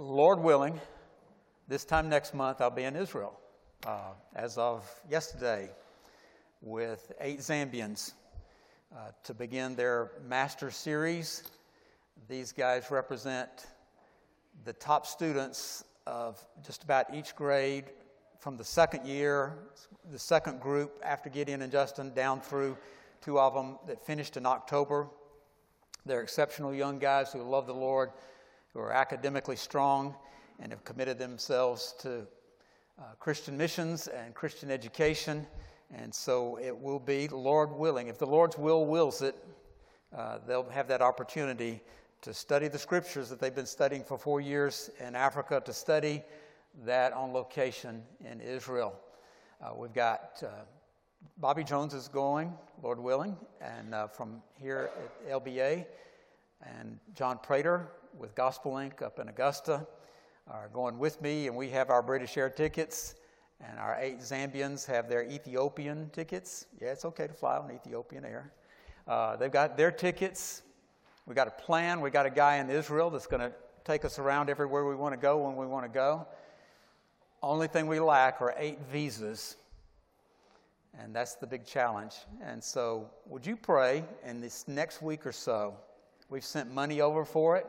Lord willing, this time next month I'll be in Israel. Uh, as of yesterday, with eight Zambians uh, to begin their master series. These guys represent the top students of just about each grade from the second year, the second group after Gideon and Justin, down through two of them that finished in October. They're exceptional young guys who love the Lord, who are academically strong, and have committed themselves to uh, Christian missions and Christian education. And so it will be, Lord willing, if the Lord's will wills it, uh, they'll have that opportunity to study the scriptures that they've been studying for four years in Africa, to study that on location in Israel. Uh, we've got uh, Bobby Jones is going, Lord willing, and uh, from here at LBA, and John Prater with Gospel Link up in Augusta are going with me, and we have our British Air tickets, and our eight Zambians have their Ethiopian tickets. Yeah, it's okay to fly on Ethiopian Air. Uh, they've got their tickets. We got a plan. We got a guy in Israel that's going to take us around everywhere we want to go when we want to go. Only thing we lack are eight visas. And that's the big challenge. And so, would you pray in this next week or so? We've sent money over for it.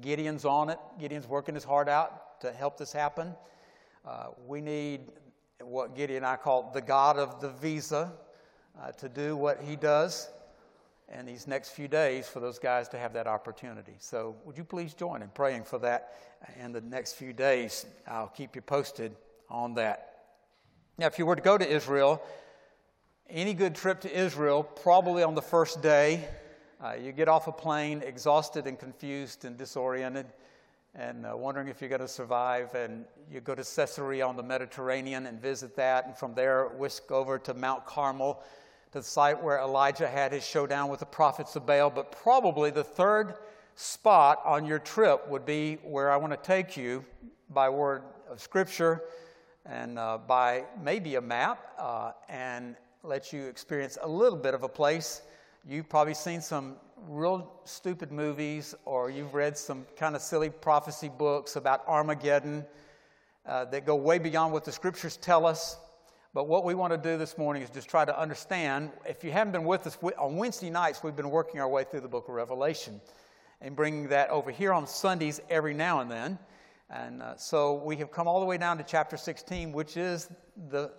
Gideon's on it. Gideon's working his heart out to help this happen. Uh, we need what Gideon and I call the God of the visa uh, to do what he does in these next few days for those guys to have that opportunity. So, would you please join in praying for that in the next few days? I'll keep you posted on that. Now, if you were to go to Israel, any good trip to Israel, probably on the first day, uh, you get off a plane exhausted and confused and disoriented and uh, wondering if you're going to survive. And you go to Caesarea on the Mediterranean and visit that. And from there, whisk over to Mount Carmel, to the site where Elijah had his showdown with the prophets of Baal. But probably the third spot on your trip would be where I want to take you by word of Scripture and uh, by maybe a map uh, and let you experience a little bit of a place You've probably seen some real stupid movies, or you've read some kind of silly prophecy books about Armageddon uh, that go way beyond what the scriptures tell us. But what we want to do this morning is just try to understand. If you haven't been with us on Wednesday nights, we've been working our way through the book of Revelation and bringing that over here on Sundays every now and then. And uh, so we have come all the way down to chapter 16, which is the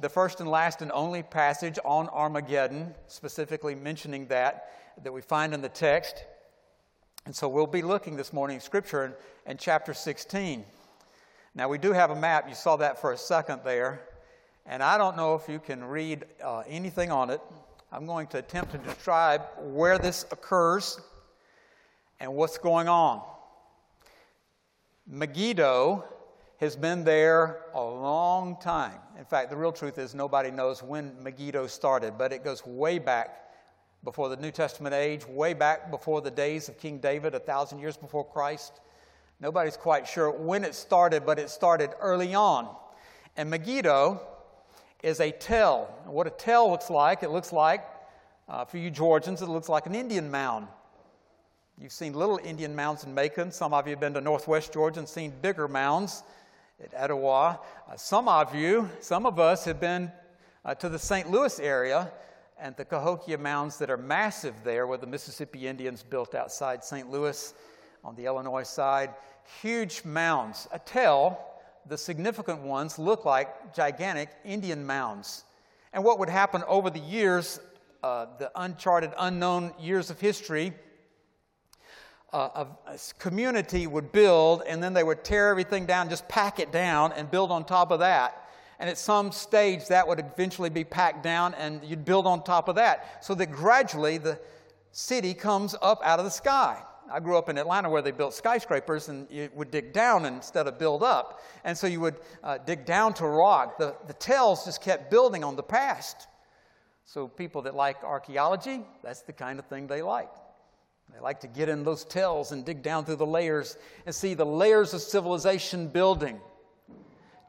the first and last and only passage on Armageddon, specifically mentioning that, that we find in the text. And so we'll be looking this morning in Scripture in, in chapter 16. Now, we do have a map. You saw that for a second there. And I don't know if you can read uh, anything on it. I'm going to attempt to describe where this occurs and what's going on. Megiddo has been there a long time. In fact, the real truth is nobody knows when Megiddo started, but it goes way back before the New Testament age, way back before the days of King David, a thousand years before Christ. Nobody's quite sure when it started, but it started early on. And Megiddo is a tell. What a tell looks like, it looks like, uh, for you Georgians, it looks like an Indian mound. You've seen little Indian mounds in Macon. Some of you have been to northwest Georgia and seen bigger mounds at Etowah. Uh, some of you, some of us have been uh, to the St. Louis area and the Cahokia Mounds that are massive there, where the Mississippi Indians built outside St. Louis on the Illinois side. Huge mounds. A tell, the significant ones look like gigantic Indian mounds. And what would happen over the years, uh, the uncharted, unknown years of history, a, a, community would build and then they would tear everything down, just pack it down and build on top of that. And at some stage, that would eventually be packed down and you'd build on top of that. So that gradually the city comes up out of the sky. I grew up in Atlanta where they built skyscrapers and you would dig down instead of build up. And so you would uh, dig down to rock. The, the tells just kept building on the past. So people that like archaeology, that's the kind of thing they like. They like to get in those tells and dig down through the layers and see the layers of civilization building.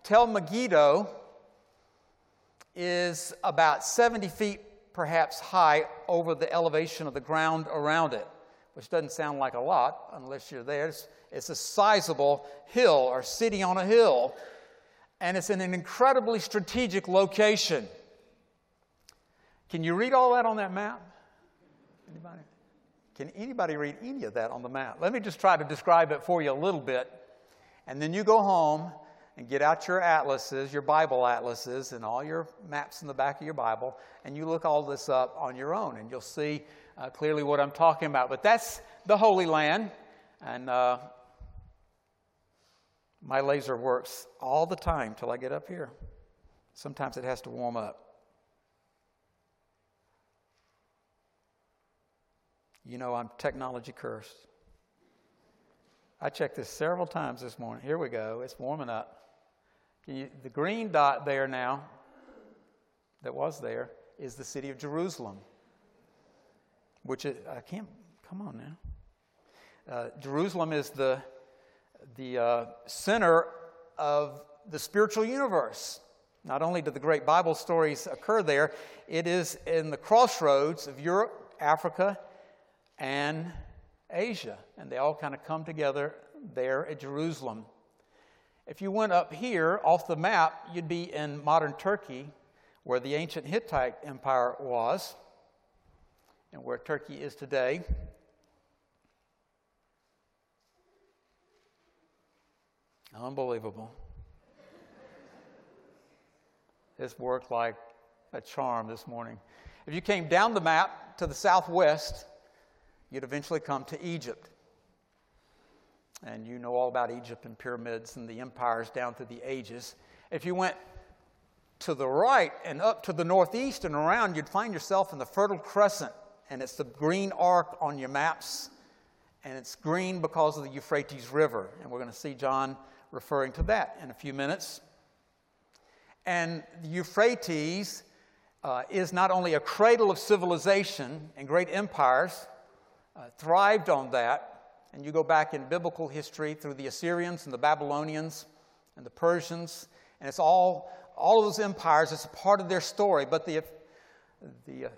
Tell Megiddo is about 70 feet perhaps high over the elevation of the ground around it, which doesn't sound like a lot unless you're there. It's, It's a sizable hill or city on a hill, and it's in an incredibly strategic location. Can you read all that on that map? Anybody? Can anybody read any of that on the map? Let me just try to describe it for you a little bit. And then you go home and get out your atlases, your Bible atlases, and all your maps in the back of your Bible, and you look all this up on your own, and you'll see uh, clearly what I'm talking about. But that's the Holy Land, and uh, my laser works all the time till I get up here. Sometimes it has to warm up. You know, I'm technology cursed. I checked this several times this morning. Here we go. It's warming up. You, the green dot there now, that was there, is the city of Jerusalem, which I can't, come on now. Uh, Jerusalem is the, the uh, center of the spiritual universe. Not only do the great Bible stories occur there, it is in the crossroads of Europe, Africa, and Asia. And they all kind of come together there at Jerusalem. If you went up here off the map, you'd be in modern Turkey, where the ancient Hittite Empire was, and where Turkey is today. Unbelievable. This worked like a charm this morning. If you came down the map to the southwest, you'd eventually come to Egypt. And you know all about Egypt and pyramids and the empires down through the ages. If you went to the right and up to the northeast and around, you'd find yourself in the Fertile Crescent. And it's the green arc on your maps. And it's green because of the Euphrates River. And we're going to see John referring to that in a few minutes. And the Euphrates uh, is not only a cradle of civilization and great empires, uh, thrived on that. And you go back in biblical history through the Assyrians and the Babylonians and the Persians, and it's all, all of those empires, it's a part of their story. But the, the uh,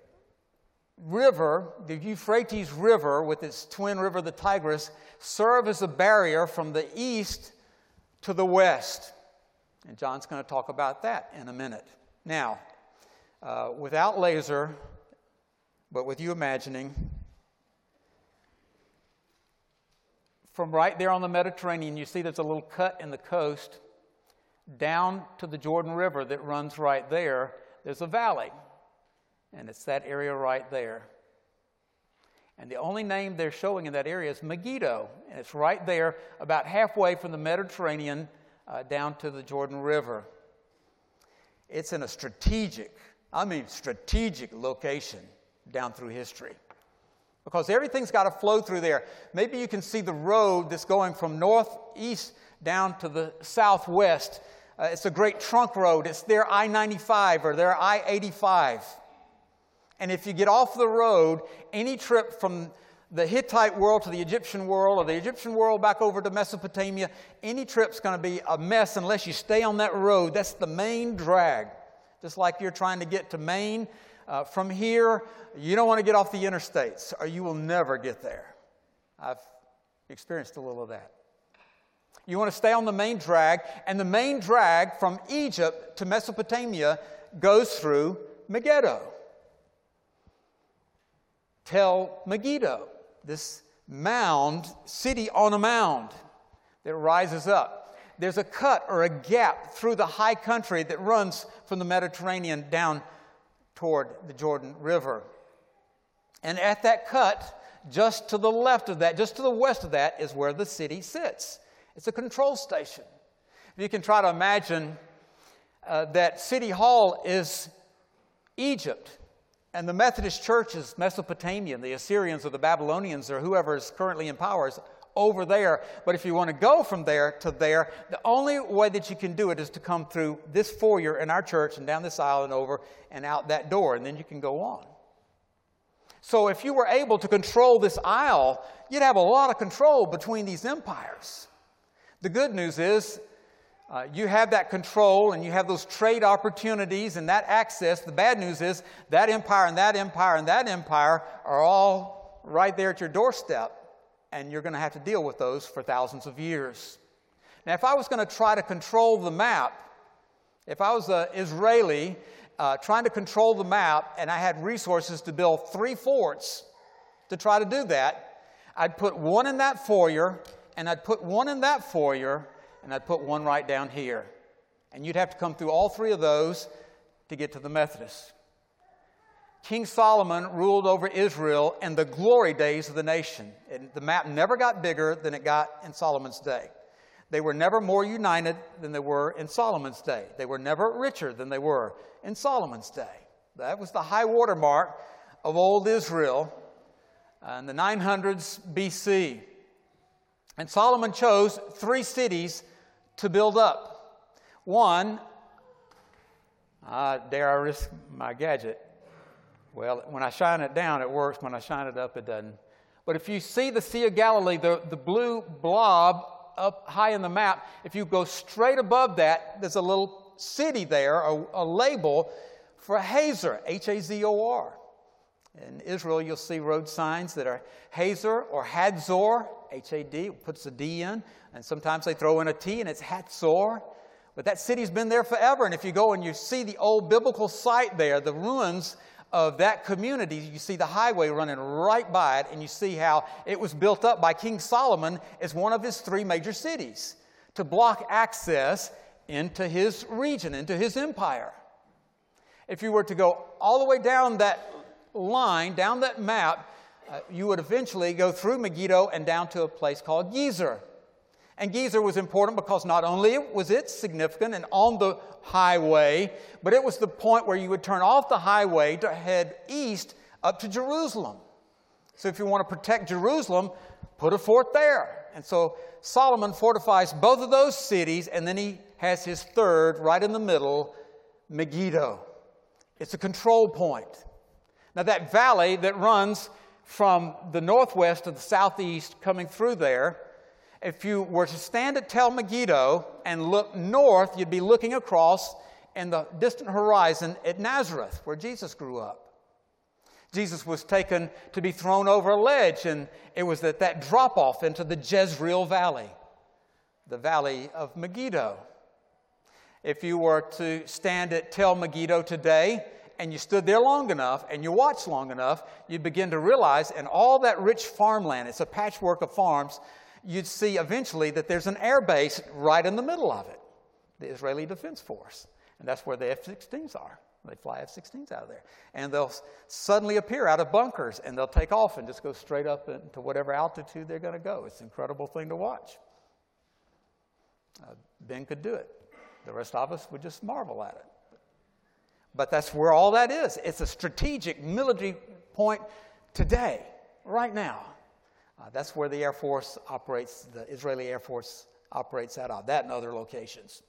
river, the Euphrates River, with its twin river, the Tigris, serve as a barrier from the east to the west. And John's going to talk about that in a minute. Now, uh, without laser, but with you imagining, from right there on the Mediterranean, you see there's a little cut in the coast down to the Jordan River that runs right there. There's a valley, and it's that area right there. And the only name they're showing in that area is Megiddo, and it's right there, about halfway from the Mediterranean uh, down to the Jordan River. It's in a strategic, I mean, strategic location down through history because everything's got to flow through there. Maybe you can see the road that's going from northeast down to the southwest. Uh, it's a great trunk road. It's their I 95 or their I 85. And if you get off the road, any trip from the Hittite world to the Egyptian world or the Egyptian world back over to Mesopotamia, any trip's going to be a mess unless you stay on that road. That's the main drag. Just like you're trying to get to Maine uh, from here, you don't want to get off the interstates or you will never get there. I've experienced a little of that. You want to stay on the main drag, and the main drag from Egypt to Mesopotamia goes through Megiddo. Tell Megiddo, this mound, city on a mound that rises up. There's a cut or a gap through the high country that runs from the Mediterranean down toward the Jordan River. And at that cut, just to the left of that, just to the west of that, is where the city sits. It's a control station. You can try to imagine uh, that City Hall is Egypt, and the Methodist Church is Mesopotamia, and the Assyrians or the Babylonians or whoever is currently in power is over there. But if you want to go from there to there, the only way that you can do it is to come through this foyer in our church and down this aisle and over and out that door, and then you can go on. So if you were able to control this aisle, you'd have a lot of control between these empires. The good news is uh, you have that control and you have those trade opportunities and that access. The bad news is that empire and that empire and that empire are all right there at your doorstep and you're going to have to deal with those for thousands of years. Now, if I was going to try to control the map, if I was an Israeli uh, trying to control the map and I had resources to build three forts to try to do that, I'd put one in that foyer, and I'd put one in that foyer, and I'd put one right down here. And you'd have to come through all three of those to get to the Methodist. King Solomon ruled over Israel in the glory days of the nation. And the map never got bigger than it got in Solomon's day. They were never more united than they were in Solomon's day. They were never richer than they were in Solomon's day. That was the high water mark of old Israel in the 900s BC. And Solomon chose three cities to build up. One, uh, dare I risk my gadget? Well, when I shine it down, it works. When I shine it up, it doesn't. But if you see the Sea of Galilee, the, the blue blob up high in the map, if you go straight above that, there's a little city there, a, a label for Hazor, H A Z O R. In Israel, you'll see road signs that are Hazor or Hadzor, H A D, puts a D in, and sometimes they throw in a T and it's Hatzor. But that city's been there forever, and if you go and you see the old biblical site there, the ruins of that community, you see the highway running right by it, and you see how it was built up by King Solomon as one of his three major cities to block access into his region, into his empire. If you were to go all the way down that line, down that map, uh, you would eventually go through Megiddo and down to a place called Gezer. And Gezer was important because not only was it significant and on the highway, but it was the point where you would turn off the highway to head east up to Jerusalem. So if you want to protect Jerusalem, put a fort there. And so Solomon fortifies both of those cities, and then he has his third right in the middle, Megiddo. It's a control point. Now, that valley that runs from the northwest to the southeast coming through there if you were to stand at Tel Megiddo and look north, you'd be looking across in the distant horizon at Nazareth, where Jesus grew up. Jesus was taken to be thrown over a ledge, and it was at that drop off into the Jezreel Valley, the valley of Megiddo. If you were to stand at Tel Megiddo today, and you stood there long enough and you watched long enough, you begin to realize, in all that rich farmland, it's a patchwork of farms, you'd see eventually that there's an air base right in the middle of it, the Israeli Defense Force. And that's where the F 16s are. They fly F 16s out of there. And they'll suddenly appear out of bunkers and they'll take off and just go straight up into whatever altitude they're going to go. It's an incredible thing to watch. Uh, ben could do it. The rest of us would just marvel at it. But that's where all that is. It's a strategic military point today, right now. Uh, that's where the Air Force operates, the Israeli Air Force operates out of, that and other locations.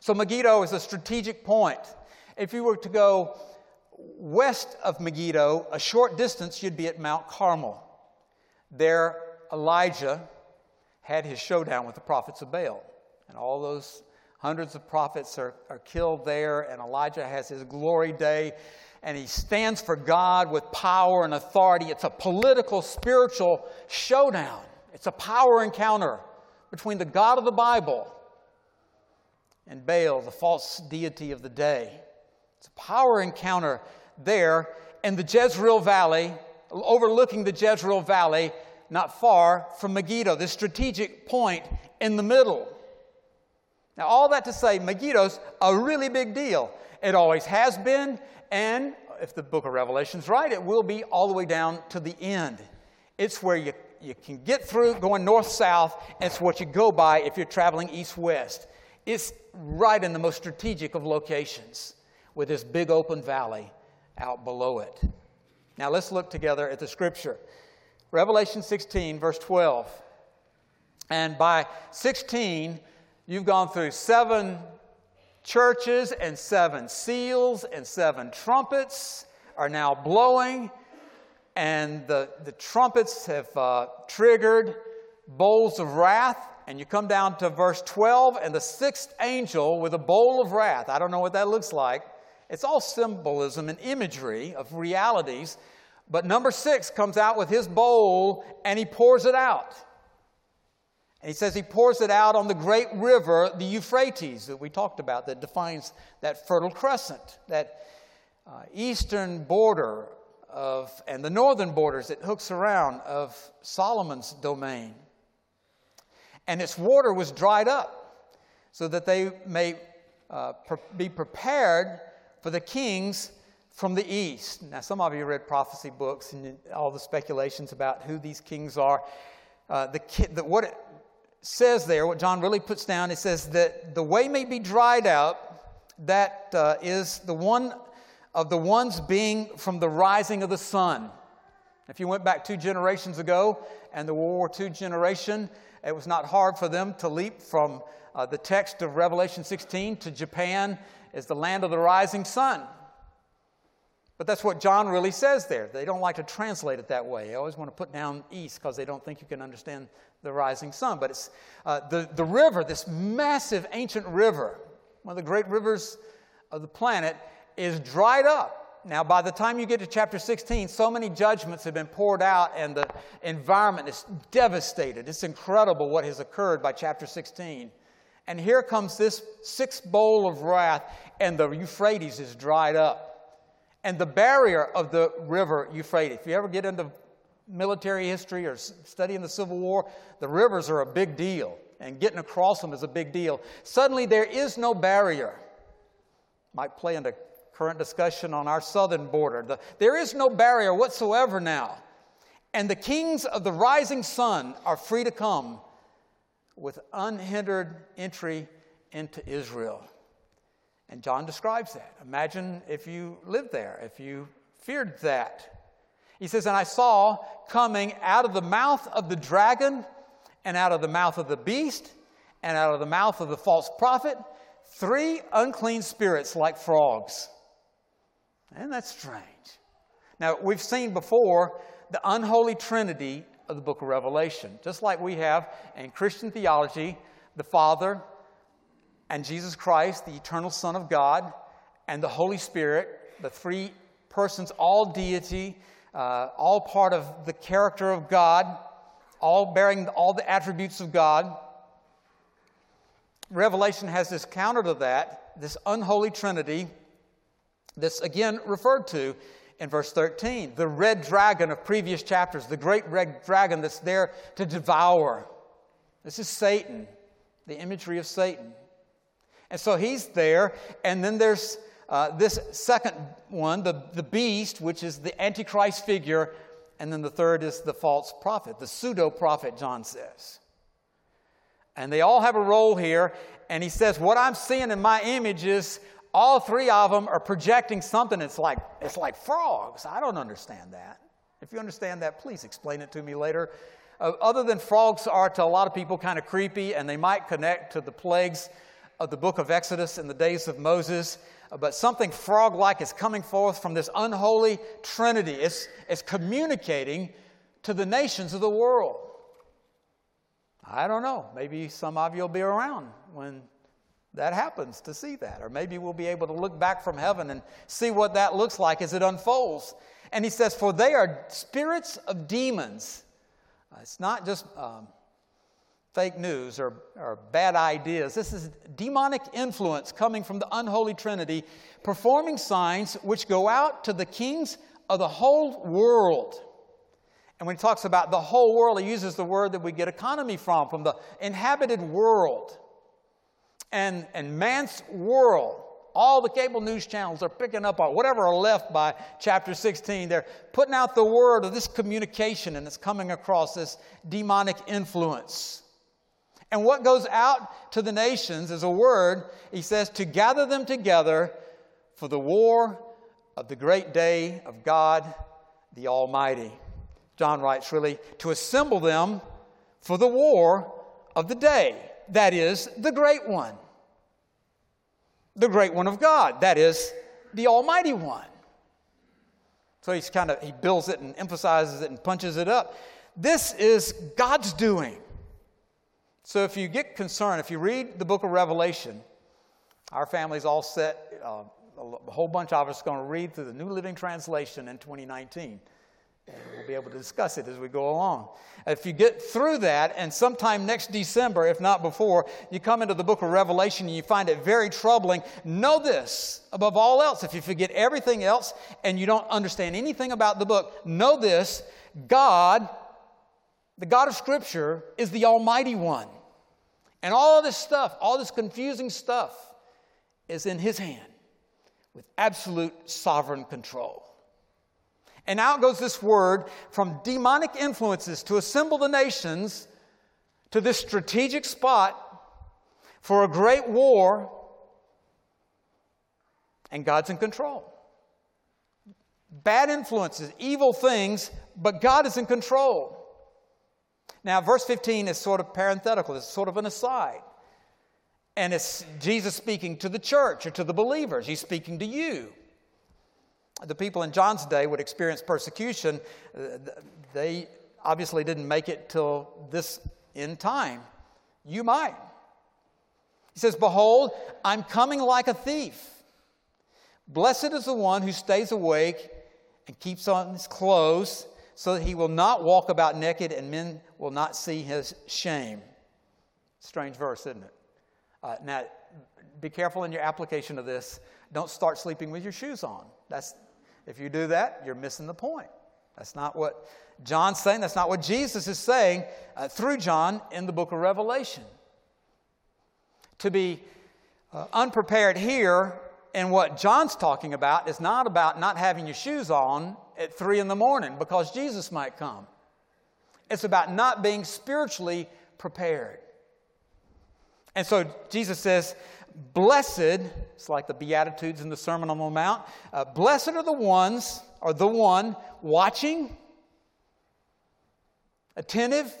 So Megiddo is a strategic point. If you were to go west of Megiddo, a short distance, you'd be at Mount Carmel. There, Elijah had his showdown with the prophets of Baal. And all those hundreds of prophets are, are killed there, and Elijah has his glory day and he stands for God with power and authority. It's a political, spiritual showdown. It's a power encounter between the God of the Bible and Baal, the false deity of the day. It's a power encounter there in the Jezreel Valley, overlooking the Jezreel Valley, not far from Megiddo, this strategic point in the middle. Now, all that to say, Megiddo's a really big deal. It always has been, and if the book of Revelation's right, it will be all the way down to the end. It's where you, you can get through going north south, and it's what you go by if you're traveling east west. It's right in the most strategic of locations with this big open valley out below it. Now let's look together at the scripture. Revelation 16, verse 12. And by 16, you've gone through seven churches and seven seals and seven trumpets are now blowing, and the, the trumpets have uh, triggered bowls of wrath. And you come down to verse 12, and the sixth angel with a bowl of wrath. I don't know what that looks like. It's all symbolism and imagery of realities. But number six comes out with his bowl and he pours it out. And he says he pours it out on the great river, the Euphrates, that we talked about, that defines that fertile crescent, that uh, eastern border of, and the northern borders that hooks around of Solomon's domain. And its water was dried up so that they may uh, pre- be prepared for the kings from the east. Now, some of you read prophecy books and all the speculations about who these kings are. Uh, the, the, what it says there, what John really puts down, it says that the way may be dried out, that uh, is the one of the ones being from the rising of the sun. If you went back two generations ago and the World War II generation, it was not hard for them to leap from uh, the text of Revelation 16 to Japan as the land of the rising sun. But that's what John really says there. They don't like to translate it that way. They always want to put down east because they don't think you can understand the rising sun. But it's uh, the, the river, this massive ancient river, one of the great rivers of the planet, is dried up. Now, by the time you get to chapter 16, so many judgments have been poured out, and the environment is devastated. It's incredible what has occurred by chapter 16. And here comes this sixth bowl of wrath, and the Euphrates is dried up and the barrier of the river Euphrates. If you ever get into military history or studying the Civil War, the rivers are a big deal, and getting across them is a big deal. Suddenly, there is no barrier. Might play into current discussion on our southern border. The, there is no barrier whatsoever now. And the kings of the rising sun are free to come with unhindered entry into Israel. And John describes that. Imagine if you lived there, if you feared that. He says, And I saw coming out of the mouth of the dragon, and out of the mouth of the beast, and out of the mouth of the false prophet, three unclean spirits like frogs. And that's strange. Now, we've seen before the unholy trinity of the book of Revelation, just like we have in Christian theology the Father, and Jesus Christ, the eternal Son of God, and the Holy Spirit, the three persons, all deity, uh, all part of the character of God, all bearing all the attributes of God. Revelation has this counter to that, this unholy trinity, that's again referred to in verse 13. The red dragon of previous chapters, the great red dragon that's there to devour. This is Satan, the imagery of Satan. And so he's there. And then there's uh, this second one, the, the beast, which is the Antichrist figure. And then the third is the false prophet, the pseudo prophet, John says. And they all have a role here. And he says, What I'm seeing in my image is all three of them are projecting something. It's like, it's like frogs. I don't understand that. If you understand that, please explain it to me later. Uh, other than frogs are to a lot of people kind of creepy, and they might connect to the plagues of the book of Exodus in the days of Moses, but something frog like is coming forth from this unholy trinity. It's, it's communicating to the nations of the world. I don't know. Maybe some of you will be around when that happens to see that. Or maybe we'll be able to look back from heaven and see what that looks like as it unfolds. And he says, For they are spirits of demons. Uh, it's not just um, fake news or, or bad ideas. This is demonic influence coming from the unholy trinity, performing signs which go out to the kings of the whole world. And when he talks about the whole world, he uses the word that we get economy from, from the inhabited world. And, and man's world, all the cable news channels are picking up on whatever are left by chapter 16. They're putting out the word of this communication, and it's coming across this demonic influence. And what goes out to the nations is a word, he says, to gather them together for the war of the great day of God the Almighty. John writes, really, to assemble them for the war of the day, that is, the great one. The great one of God, that is, the Almighty one. So he's kind of, he builds it and emphasizes it and punches it up. This is God's doing. So if you get concerned, if you read the book of Revelation, our family's all set. Uh, a whole bunch of us are going to read through the New Living Translation in 2019. And we'll be able to discuss it as we go along. If you get through that, and sometime next December, if not before, you come into the book of Revelation and you find it very troubling, know this above all else. If you forget everything else and you don't understand anything about the book, know this God, the God of Scripture, is the Almighty One. And all this stuff, all this confusing stuff, is in His hand with absolute sovereign control. And out goes this word from demonic influences to assemble the nations to this strategic spot for a great war, and God's in control. Bad influences, evil things, but God is in control. Now, verse 15 is sort of parenthetical, it's sort of an aside. And it's Jesus speaking to the church or to the believers. He's speaking to you the people in John's day would experience persecution. Uh, they obviously didn't make it till this end time. You might. He says, Behold, I'm coming like a thief. Blessed is the one who stays awake and keeps on his clothes so that he will not walk about naked and men will not see his shame. Strange verse, isn't it? Uh, now, be careful in your application of this. Don't start sleeping with your shoes on. That's, if you do that, you're missing the point. That's not what John's saying. That's not what Jesus is saying uh, through John in the book of Revelation. To be uh, unprepared here and what John's talking about is not about not having your shoes on at three in the morning because Jesus might come. It's about not being spiritually prepared. And so Jesus says, Blessed, it's like the Beatitudes in the Sermon on the Mount. Uh, blessed are the ones, or the one, watching, attentive,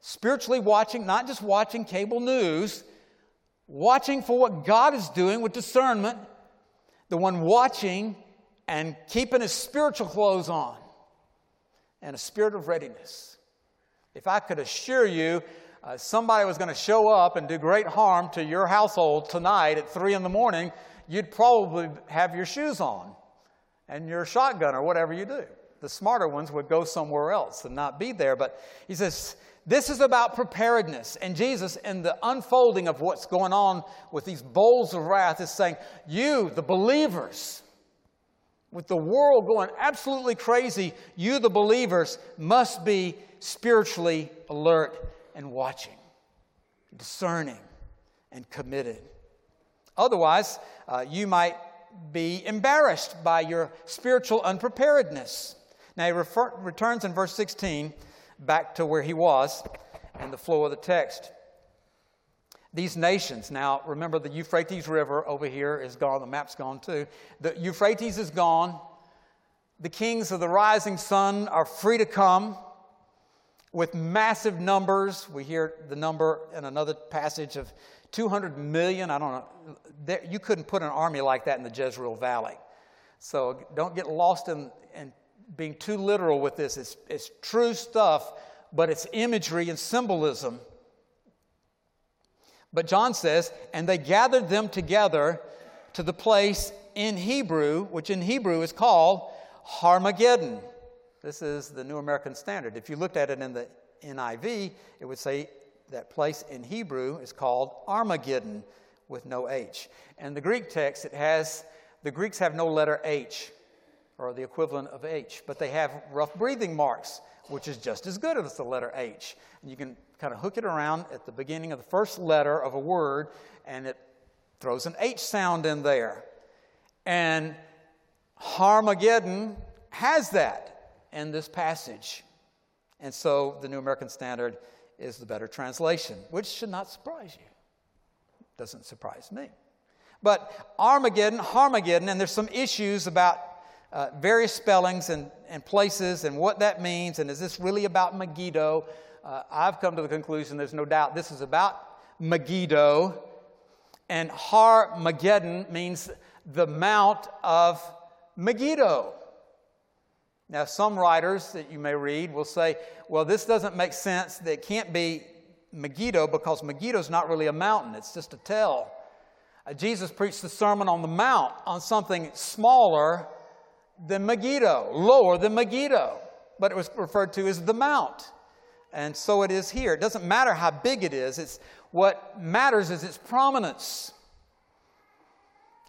spiritually watching, not just watching cable news, watching for what God is doing with discernment, the one watching and keeping his spiritual clothes on and a spirit of readiness. If I could assure you, uh, somebody was going to show up and do great harm to your household tonight at 3 in the morning, you'd probably have your shoes on and your shotgun or whatever you do. The smarter ones would go somewhere else and not be there. But he says, this is about preparedness. And Jesus, in the unfolding of what's going on with these bowls of wrath, is saying, You, the believers, with the world going absolutely crazy, you, the believers, must be spiritually alert and watching, discerning and committed. Otherwise, uh, you might be embarrassed by your spiritual unpreparedness. Now, he refer- returns in verse 16 back to where he was in the flow of the text. These nations, now remember the Euphrates River over here is gone, the map's gone too. The Euphrates is gone. The kings of the rising sun are free to come with massive numbers. We hear the number in another passage of 200 million. I don't know. There, you couldn't put an army like that in the Jezreel Valley. So don't get lost in, in being too literal with this. It's, it's true stuff, but it's imagery and symbolism. But John says, and they gathered them together to the place in Hebrew, which in Hebrew is called Harmageddon. This is the New American Standard. If you looked at it in the NIV, it would say that place in Hebrew is called Armageddon with no H. And the Greek text, it has, the Greeks have no letter H or the equivalent of H, but they have rough breathing marks, which is just as good as the letter H. And you can kind of hook it around at the beginning of the first letter of a word, and it throws an H sound in there. And Harmageddon has that in this passage. And so the New American Standard is the better translation, which should not surprise you. Doesn't surprise me. But Armageddon, Harmageddon, and there's some issues about uh, various spellings and, and places and what that means, and is this really about Megiddo? Uh, I've come to the conclusion there's no doubt this is about Megiddo, and Harmageddon means the mount of Megiddo. Now, some writers that you may read will say, well, this doesn't make sense. That can't be Megiddo because Megiddo is not really a mountain, it's just a tell. Uh, Jesus preached the Sermon on the Mount on something smaller than Megiddo, lower than Megiddo. but it was referred to as the mount. And so it is here. It doesn't matter how big it is, it's, what matters is its prominence.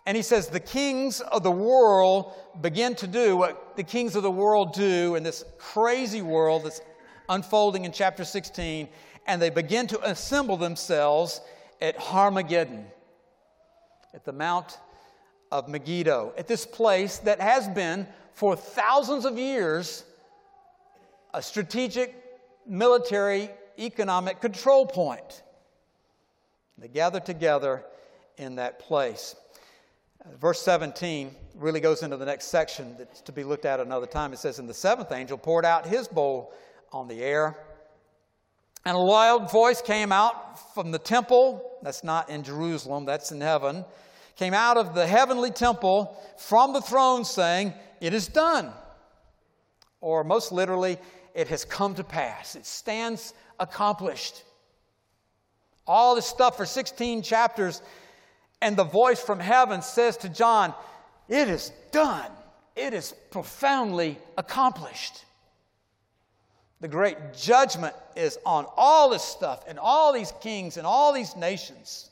And he says, The kings of the world begin to do what the kings of the world do in this crazy world that's unfolding in chapter 16, and they begin to assemble themselves at Harmageddon, at the Mount of Megiddo, at this place that has been for thousands of years a strategic military economic control point. They gather together in that place. Verse 17 really goes into the next section that's to be looked at another time. It says, And the seventh angel poured out his bowl on the air, and a loud voice came out from the temple. That's not in Jerusalem, that's in heaven. Came out of the heavenly temple from the throne saying, It is done. Or most literally, it has come to pass. It stands accomplished. All this stuff for 16 chapters and the voice from heaven says to John, It is done. It is profoundly accomplished. The great judgment is on all this stuff and all these kings and all these nations.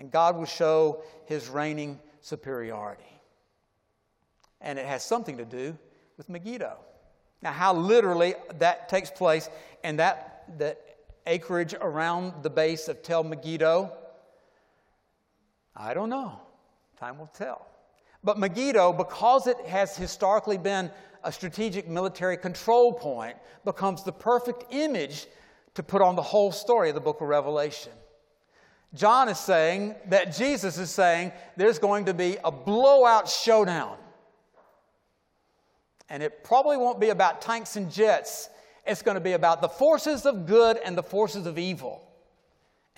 And God will show his reigning superiority. And it has something to do with Megiddo. Now, how literally that takes place and that, that acreage around the base of Tel Megiddo, I don't know. Time will tell. But Megiddo, because it has historically been a strategic military control point, becomes the perfect image to put on the whole story of the book of Revelation. John is saying that Jesus is saying there's going to be a blowout showdown. And it probably won't be about tanks and jets, it's going to be about the forces of good and the forces of evil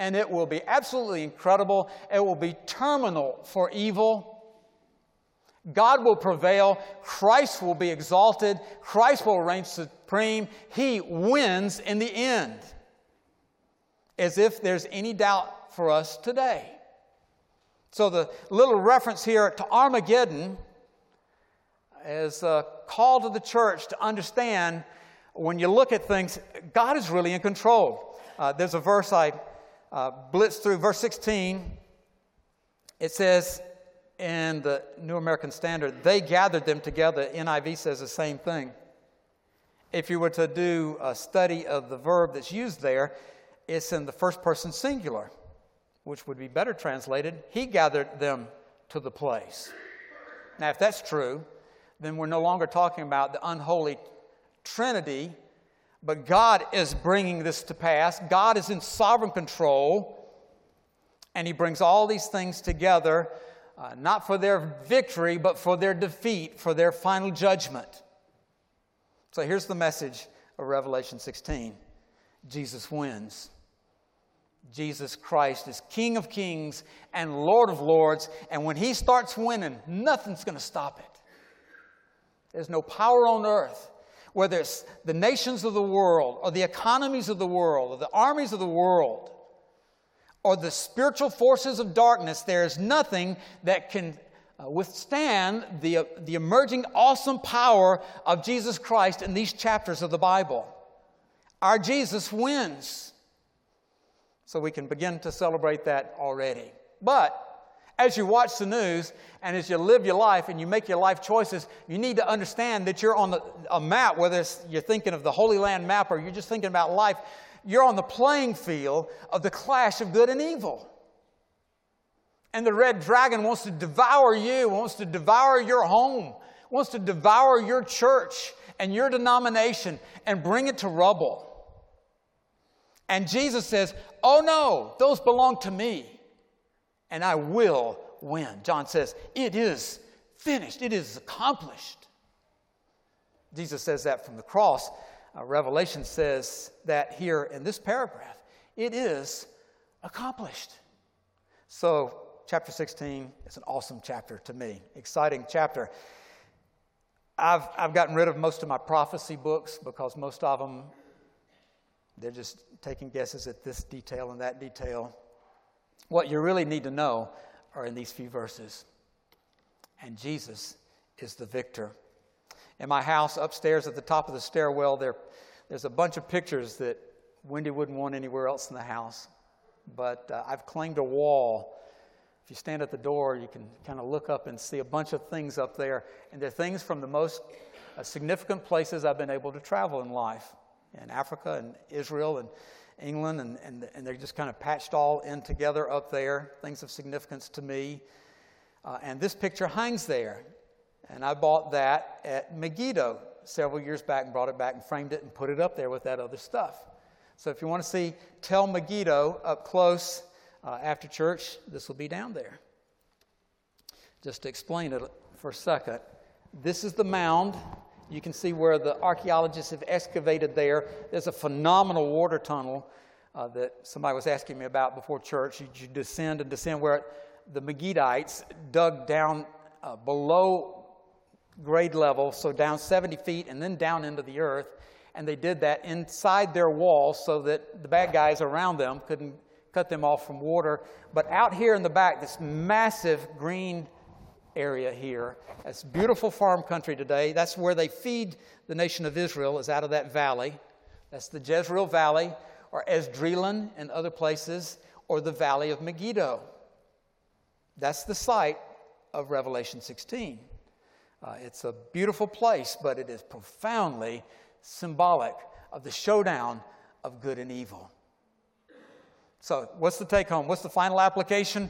and it will be absolutely incredible. It will be terminal for evil. God will prevail. Christ will be exalted. Christ will reign supreme. He wins in the end. As if there's any doubt for us today. So, the little reference here to Armageddon is a call to the church to understand when you look at things, God is really in control. Uh, there's a verse I uh, blitz through verse 16, it says in the New American Standard, they gathered them together. NIV says the same thing. If you were to do a study of the verb that's used there, it's in the first person singular, which would be better translated, He gathered them to the place. Now, if that's true, then we're no longer talking about the unholy Trinity but God is bringing this to pass. God is in sovereign control. And He brings all these things together, uh, not for their victory, but for their defeat, for their final judgment. So here's the message of Revelation 16 Jesus wins. Jesus Christ is King of kings and Lord of lords. And when He starts winning, nothing's going to stop it. There's no power on earth whether it's the nations of the world, or the economies of the world, or the armies of the world, or the spiritual forces of darkness, there is nothing that can uh, withstand the, uh, the emerging awesome power of Jesus Christ in these chapters of the Bible. Our Jesus wins. So we can begin to celebrate that already. But as you watch the news and as you live your life and you make your life choices, you need to understand that you're on the, a map, whether you're thinking of the Holy Land map or you're just thinking about life, you're on the playing field of the clash of good and evil. And the red dragon wants to devour you, wants to devour your home, wants to devour your church and your denomination and bring it to rubble. And Jesus says, Oh no, those belong to me and I will win. John says, It is finished, it is accomplished. Jesus says that from the cross. Uh, Revelation says that here in this paragraph. It is accomplished. So, chapter 16 is an awesome chapter to me, exciting chapter. I've, I've gotten rid of most of my prophecy books because most of them, they're just taking guesses at this detail and that detail. What you really need to know are in these few verses. And Jesus is the victor. In my house upstairs at the top of the stairwell, there, there's a bunch of pictures that Wendy wouldn't want anywhere else in the house. But uh, I've claimed a wall. If you stand at the door, you can kind of look up and see a bunch of things up there. And they're things from the most uh, significant places I've been able to travel in life in Africa and Israel and England. And, and, and they're just kind of patched all in together up there, things of significance to me. Uh, and this picture hangs there. And I bought that at Megiddo several years back and brought it back and framed it and put it up there with that other stuff. So if you want to see Tel Megiddo up close uh, after church, this will be down there. Just to explain it for a second, this is the mound. You can see where the archaeologists have excavated there. There's a phenomenal water tunnel uh, that somebody was asking me about before church. You, you descend and descend where the Megiddites dug down uh, below grade level, so down 70 feet and then down into the earth. And they did that inside their walls so that the bad guys around them couldn't cut them off from water. But out here in the back, this massive green area here, it's beautiful farm country today. That's where they feed the nation of Israel, is out of that valley. That's the Jezreel Valley, or Esdraelon and other places, or the Valley of Megiddo. That's the site of Revelation 16. Uh, it's a beautiful place, but it is profoundly symbolic of the showdown of good and evil. So, what's the take home? What's the final application?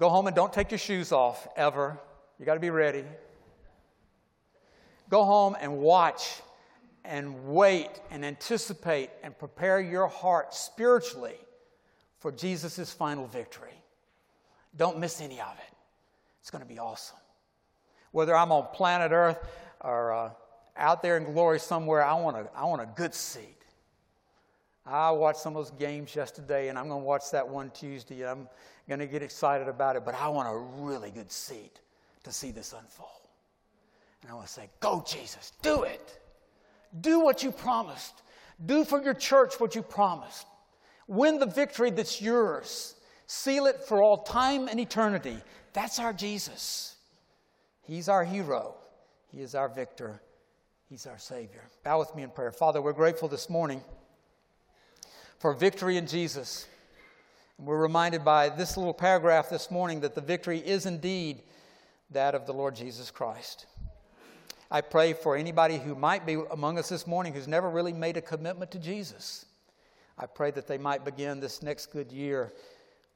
Go home and don't take your shoes off ever. You got to be ready. Go home and watch and wait and anticipate and prepare your heart spiritually for Jesus' final victory. Don't miss any of it. It's going to be awesome. Whether I'm on planet Earth or uh, out there in glory somewhere, I want, a, I want a good seat. I watched some of those games yesterday, and I'm going to watch that one Tuesday. and I'm going to get excited about it, but I want a really good seat to see this unfold. And I want to say, Go, Jesus, do it. Do what you promised. Do for your church what you promised. Win the victory that's yours. Seal it for all time and eternity. That's our Jesus. He's our hero. He is our victor. He's our Savior. Bow with me in prayer. Father, we're grateful this morning for victory in Jesus. And we're reminded by this little paragraph this morning that the victory is indeed that of the Lord Jesus Christ. I pray for anybody who might be among us this morning who's never really made a commitment to Jesus. I pray that they might begin this next good year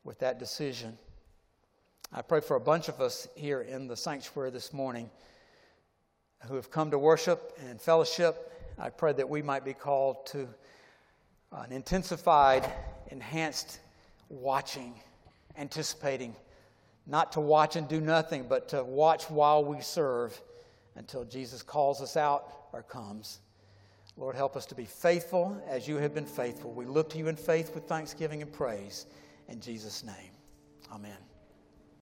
with that decision. I pray for a bunch of us here in the sanctuary this morning who have come to worship and fellowship. I pray that we might be called to Uh, an intensified, enhanced watching, anticipating, not to watch and do nothing, but to watch while we serve until Jesus calls us out or comes. Lord, help us to be faithful as you have been faithful. We look to you in faith with thanksgiving and praise. In Jesus' name, amen.